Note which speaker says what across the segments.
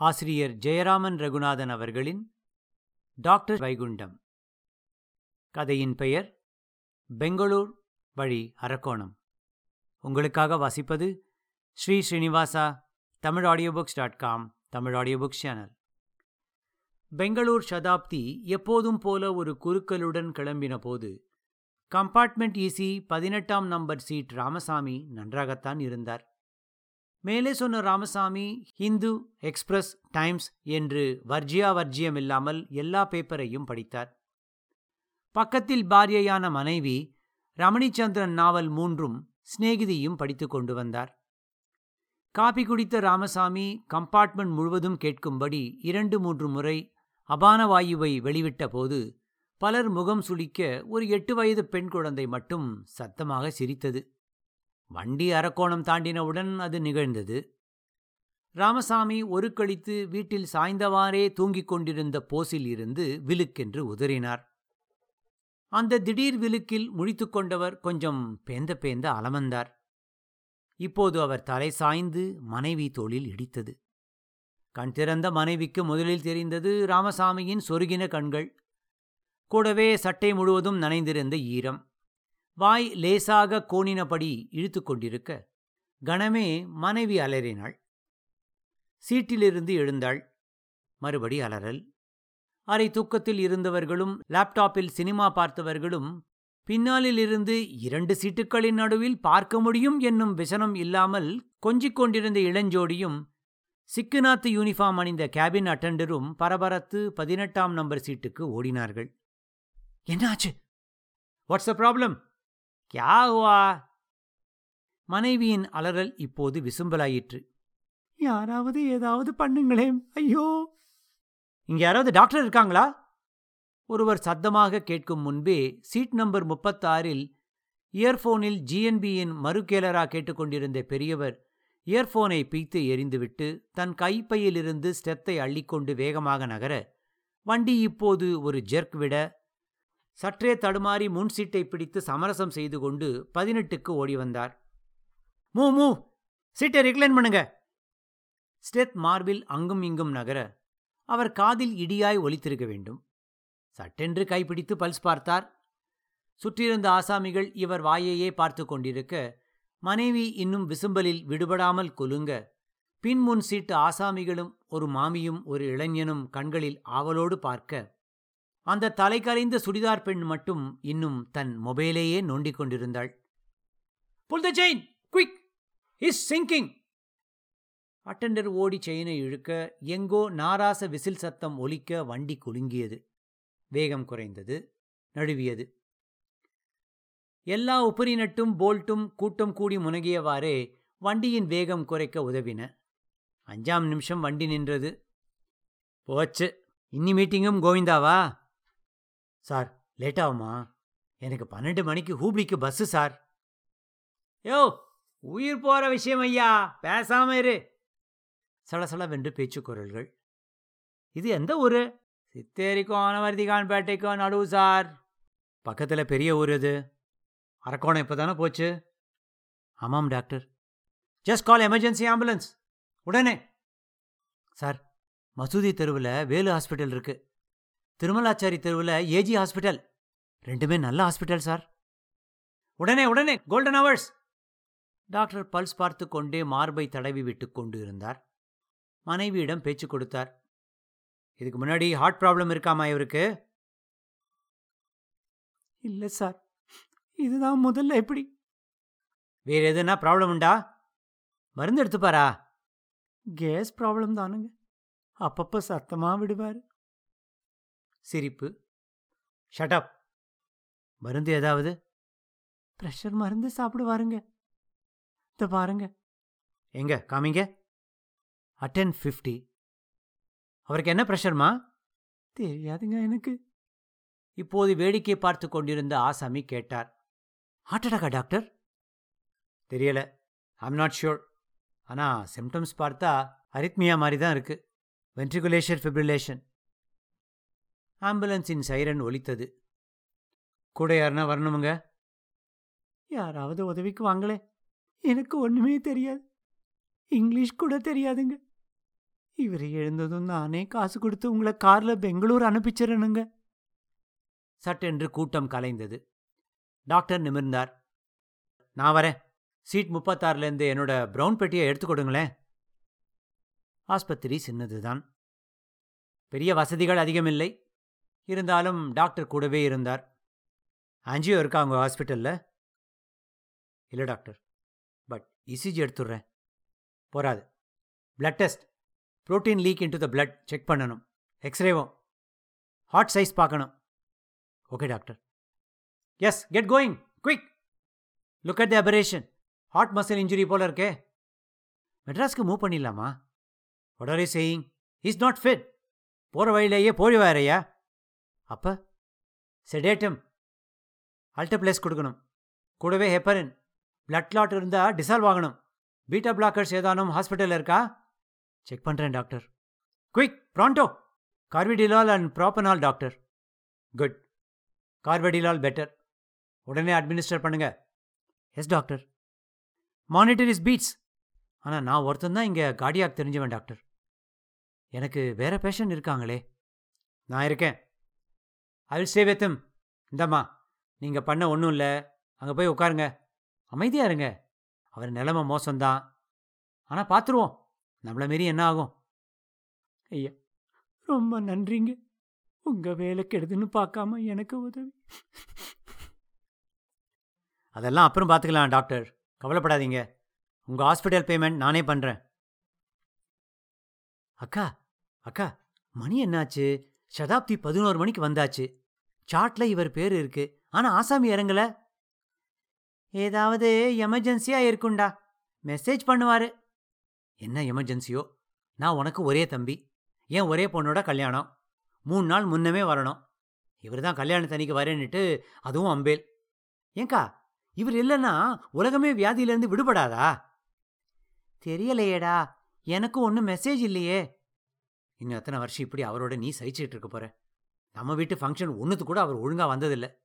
Speaker 1: ஆசிரியர் ஜெயராமன் ரகுநாதன் அவர்களின் டாக்டர் வைகுண்டம். கதையின் பெயர் பெங்களூர் வழி அரக்கோணம். உங்களுக்காக வாசிப்பது Sri Srinivasa Tamil audio books dot com Tamil audio books channel Bangalore Shatabdi எப்போதும் போல ஒரு குறுக்கலுடன் கிளம்பின போது கம்பார்ட்மெண்ட் ஈசி பதினெட்டாம் நம்பர் சீட் ராமசாமி நன்றாகத்தான் இருந்தார். மேலே சொன்ன ராமசாமி ஹிந்து எக்ஸ்பிரஸ் டைம்ஸ் என்று வர்ஜியா வர்ஜியமில்லாமல் எல்லா பேப்பரையும் படித்தார். பக்கத்தில் பாரியையான மனைவி ரமணிச்சந்திரன் நாவல் மூன்றும் சிநேகிதியும் படித்து கொண்டு வந்தார். காபி குடித்த ராமசாமி கம்பார்ட்மெண்ட் முழுவதும் கேட்கும்படி இரண்டு மூன்று முறை அபான வாயுவை வெளிவிட்ட போது பலர் முகம் சுளிக்க ஒரு எட்டு வயது பெண் குழந்தை மட்டும் சத்தமாக சிரித்தது. வண்டி அரக்கோணம் தாண்டினவுடன் அது நிகழ்ந்தது. ராமசாமி ஒரு கழித்து வீட்டில் சாய்ந்தவாறே தூங்கிக் கொண்டிருந்த போஸில் இருந்து விலுக்கென்று உதறினார். அந்த திடீர் விலுக்கில் முழித்துக்கொண்டவர் கொஞ்சம் பேந்த பேந்த அலமந்தார். இப்போது அவர் தலை சாய்ந்து மனைவி தோளில் இடித்தது. கண் திறந்த மனைவிக்கு முதலில் தெரிந்தது ராமசாமியின் சொருகின கண்கள். கூடவே சட்டை முழுவதும் நனைந்திருந்த ஈரம். வாய் லேசாக கோணினபடி இழுத்து கொண்டிருக்க கணமே மனைவி அலறினாள். சீட்டிலிருந்து எழுந்தாள். மறுபடி அலறல். அரை தூக்கத்தில் இருந்தவர்களும் லேப்டாப்பில் சினிமா பார்த்தவர்களும் பின்னாலிலிருந்து இரண்டு சீட்டுக்களின் நடுவில் பார்க்க முடியும் என்னும் விசனம் இல்லாமல் கொஞ்சிக் கொண்டிருந்த இளஞ்சோடியும் சிக்குநாத்து யூனிஃபார்ம் அணிந்த கேபின் அட்டண்டரும் பரபரத்து பதினெட்டாம் நம்பர் சீட்டுக்கு ஓடினார்கள். என்னாச்சு? வாட்ஸ் அ ப்ராப்ளம் கியா ஹுவா மனைவியின் அலறல் இப்போது விசும்பலாயிற்று. யாராவது ஏதாவது பண்ணுங்களேன் ஐயோ! இங்க யாராவது டாக்டர் இருக்காங்களா? ஒருவர் சத்தமாக கேட்கும் முன்பே சீட் நம்பர் முப்பத்தாறில் இயர்ஃபோனில் ஜிஎன்பியின் மறுகேலரா கேட்டுக்கொண்டிருந்த பெரியவர் இயர்ஃபோனை பீத்து எறிந்துவிட்டு தன் கைப்பையிலிருந்து ஸ்டெத்தை அள்ளிக்கொண்டு வேகமாக நகர வண்டி இப்போது ஒரு ஜெர்க் விட சற்றே தடுமாறி முன் சீட்டை பிடித்து சமரசம் செய்து கொண்டு பதினெட்டுக்கு ஓடி வந்தார். மூ மூ சீட்டை ரிக்ளைன் பண்ணுங்க. ஸ்டெத் மார்பில் அங்கும் இங்கும் நகர அவர் காதில் இடியாய் ஒலித்திருக்க வேண்டும். சட்டென்று கைப்பிடித்து பல்ஸ் பார்த்தார். சுற்றியிருந்த ஆசாமிகள் இவர் வாயையே பார்த்து கொண்டிருக்க மனைவி இன்னும் விசும்பலில் விடுபடாமல் குலுங்க பின்முன் சீட்டு ஆசாமிகளும் ஒரு மாமியும் ஒரு இளைஞனும் கண்களில் ஆவலோடு பார்க்க அந்த தலைக்கரைந்த சுடிதார் பெண் மட்டும் இன்னும் தன் மொபைலேயே நோண்டிக் கொண்டிருந்தாள். Pull the chain quick is sinking attender ஓடி செயினை இழுக்க எங்கோ நாராச விசில் சத்தம் ஒலிக்க வண்டி குலுங்கியது. வேகம் குறைந்தது நழுவியது. எல்லா உபரி நட்டும் போல்ட்டும் கூட்டம் கூடி முனகியவாறே வண்டியின் வேகம் குறைக்க உதவின. அஞ்சாம் நிமிஷம் வண்டி நின்றது. போச்சு. இன்னி மீட்டிங்கும் கோவிந்தாவா? சார் லேட் ஆகுமா எனக்கு பன்னெண்டு மணிக்கு ஹூப்ளிக்கு பஸ்ஸு சார். யோ உயிர் போகிற விஷயம் ஐயா பேசாம இரு. சலசலவென்று பேச்சு குரல்கள் இது எந்த ஊர்? சித்தேரிக்கும் ஆனவர்த்திகான்பேட்டைக்கும் நடுவு சார். பக்கத்தில் பெரிய ஊர் இது. அரக்கோணம் இப்போ தானே போச்சு? ஆமாம் doctor. Just call emergency ambulance உடனே. சார் மசூதி தெருவில் வேலு ஹாஸ்பிட்டல் இருக்குது திருமலாச்சாரி தெருவில் ஏஜி ஹாஸ்பிட்டல் ரெண்டுமே நல்ல ஹாஸ்பிட்டல் சார் உடனே உடனே கோல்டன் ஹவர்ஸ் டாக்டர் பல்ஸ் பார்த்து கொண்டே மார்பை தடவி விட்டு கொண்டு இருந்தார் மனைவியிடம் பேச்சு கொடுத்தார். இதுக்கு முன்னாடி ஹார்ட் ப்ராப்ளம் இருக்காமா இவருக்கு? இல்லை சார் இதுதான் முதல்ல எப்படி? வேற எதுனா ப்ராப்ளம் உண்டா? மருந்து எடுத்துப்பாரா? கேஸ் ப்ராப்ளம் தானுங்க. அப்பப்போ சத்தமாக விடுவார். சிரிப்பு. ஷட்டப் மருந்து ஏதாவது? ப்ரெஷர் மருந்து சாப்பிடுவாருங்க. இத பாருங்க. எங்க? காமிங்க. அட்டன் ஃபிஃப்டி அவருக்கு என்ன ப்ரெஷர்மா தெரியாதுங்க எனக்கு. இப்போது வேடிக்கை பார்த்து கொண்டிருந்த ஆசாமி கேட்டார். ஹார்ட் அட்டாக்கா டாக்டர் தெரியல. ஐம் நாட் ஷியோர் ஆனால் சிம்டம்ஸ் பார்த்தா அரித்மியா மாதிரி தான் இருக்கு. வென்ட்ரிகுலேஷன் ஃபிப்ரிலேஷன் ஆம்புலன்ஸின் சைரன் ஒலித்தது. கூட யாருன்னா வரணுமுங்க? யாராவது உதவிக்கு வாங்களே எனக்கு ஒன்றுமே தெரியாது. இங்கிலீஷ் கூட தெரியாதுங்க. இவர் எழுந்ததும் நானே காசு கொடுத்து உங்களை கார்ல பெங்களூர் அனுப்பிச்சிடணுங்க சட்டென்று கூட்டம் கலைந்தது. டாக்டர் நிமிர்ந்தார். நான் வரேன். சீட் முப்பத்தாறுலேருந்து என்னோட ப்ரௌன் பெட்டியை எடுத்து கொடுங்களேன். ஆஸ்பத்திரி சின்னதுதான். பெரிய வசதிகள் அதிகமில்லை. இருந்தாலும் டாக்டர் கூடவே இருந்தார். ஆஞ்சியோ இருக்கா உங்கள் ஹாஸ்பிட்டலில் இல்லை டாக்டர். பட் இசிஜி எடுத்துடுறேன். போராது blood test protein leak into the blood check பண்ணணும். எக்ஸ்ரேவும் ஹார்ட் சைஸ் பார்க்கணும். Okay doctor yes get going quick look at the aberration heart muscle injury போல இருக்கே. மெட்ராஸ்க்கு மூவ் பண்ணிடலாமா? உடனே are இஸ் நாட் ஃபிட் போகிற வழியிலேயே போழிவாரையா அப்ப செடேட்டம் அல்டப்ளேஸ் கொடுக்கணும். கூடவே ஹெப்பரின் பிளட் கிளாட் இருந்தால் டிசால்வ் ஆகணும். பீட்டா பிளாக்கர்ஸ் ஏதானும் ஹாஸ்பிட்டலில் இருக்கா? செக் பண்ணுறேன் doctor quick ப்ராண்டோ carvedilol and propranolol doctor good carvedilol better உடனே அட்மினிஸ்டர் பண்ணுங்க. Yes doctor monitor is beats ஆனால் நான் ஒருத்தன் தான் இங்கே கார்டியாக் தெரிஞ்சவன் டாக்டர் எனக்கு வேற பேஷண்ட் இருக்காங்களே. நான் இருக்கேன். ஐ வில் இந்தாம்மா நீங்கள் பண்ண ஒன்றும் இல்லை. அங்கே போய் உட்காருங்க. அமைதியாக இருங்க. அவர் நிலைமை மோசம்தான். ஆனால் பார்த்துருவோம் நம்மளை மாரி என்ன ஆகும்? ஐயா ரொம்ப நன்றிங்க. உங்கள் வேலை கெடுதுன்னு பார்க்காம எனக்கு உதவி. அதெல்லாம் அப்புறம் பார்த்துக்கலாம் டாக்டர். கவலைப்படாதீங்க. உங்கள் ஹாஸ்பிட்டல் பேமெண்ட் நானே பண்ணுறேன் அக்கா அக்கா மணி என்னாச்சு? சதாப்தி பதினோரு மணிக்கு வந்தாச்சு. சாட்ல இவர் பேர் இருக்கு. ஆனா ஆசாமி இறங்கல. ஏதாவது எமர்ஜென்சியா இருக்குண்டா. மெசேஜ் பண்ணுவாரு. என்ன எமர்ஜென்சியோ? நான் உனக்கு ஒரே தம்பி. ஏன் ஒரே பொண்ணோட கல்யாணம். மூணு நாள் முன்னமே வரணும். இவர் தான் கல்யாணத்தன்னைக்கு வரேன்னுட்டு அதுவும் அம்பேல். ஏங்கா இவர் இல்லைன்னா உலகமே வியாதியிலேருந்து விடுபடாதா? தெரியலையேடா. எனக்கும் ஒன்றும் மெசேஜ் இல்லையே. இன்னும் எத்தனை வருஷம் இப்படி அவரோட நீ சகிச்சுட்டு இருக்க போற? நம்ம வீட்டு ஃபங்க்ஷன் ஒன்றுத்து கூட அவர் ஒழுங்காக வந்ததில்ல.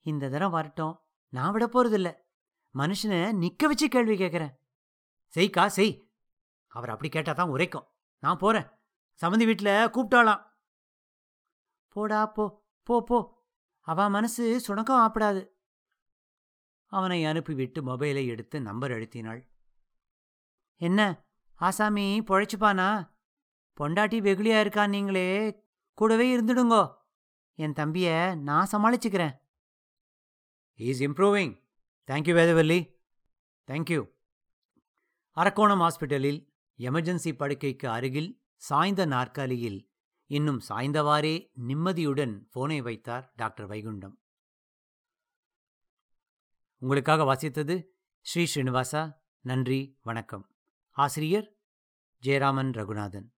Speaker 1: இந்த தரம் வரட்டும். நான் விட போகிறதில்ல மனுஷனை நிற்க வச்சு கேள்வி கேட்குறேன். செய்க்கா செய். அவர் அப்படி கேட்டால் தான் உரைக்கும். நான் போகிறேன் சமந்தி வீட்டில் கூப்பிட்டாலாம் போடா போ போ போ. அவ மனசு சுணக்கம் ஆப்பிடாது. அவனை அனுப்பிவிட்டு மொபைலை எடுத்து நம்பர் அழுத்தினாள். என்ன? ஆசாமி பொழைச்சுப்பானா? பொண்டாட்டி வெகுளியா இருக்கா நீங்களே கூடவே இருந்துடுங்கோ. என் தம்பிய நான் சமாளிச்சுக்கிறேன். Is improving thank you Vedavalli thank you Arakkonam ஹாஸ்பிட்டலில் எமர்ஜென்சி படுக்கைக்கு அருகில் சாய்ந்த நாற்காலியில் இன்னும் சாய்ந்தவாறே நிம்மதியுடன் போனை வைத்தார் டாக்டர் வைகுண்டம். உங்களுக்காக வாசித்தது ஸ்ரீ ஸ்ரீனிவாசா. நன்றி வணக்கம். ஆசிரியர் ஜெயராமன் ரகுநாதன்.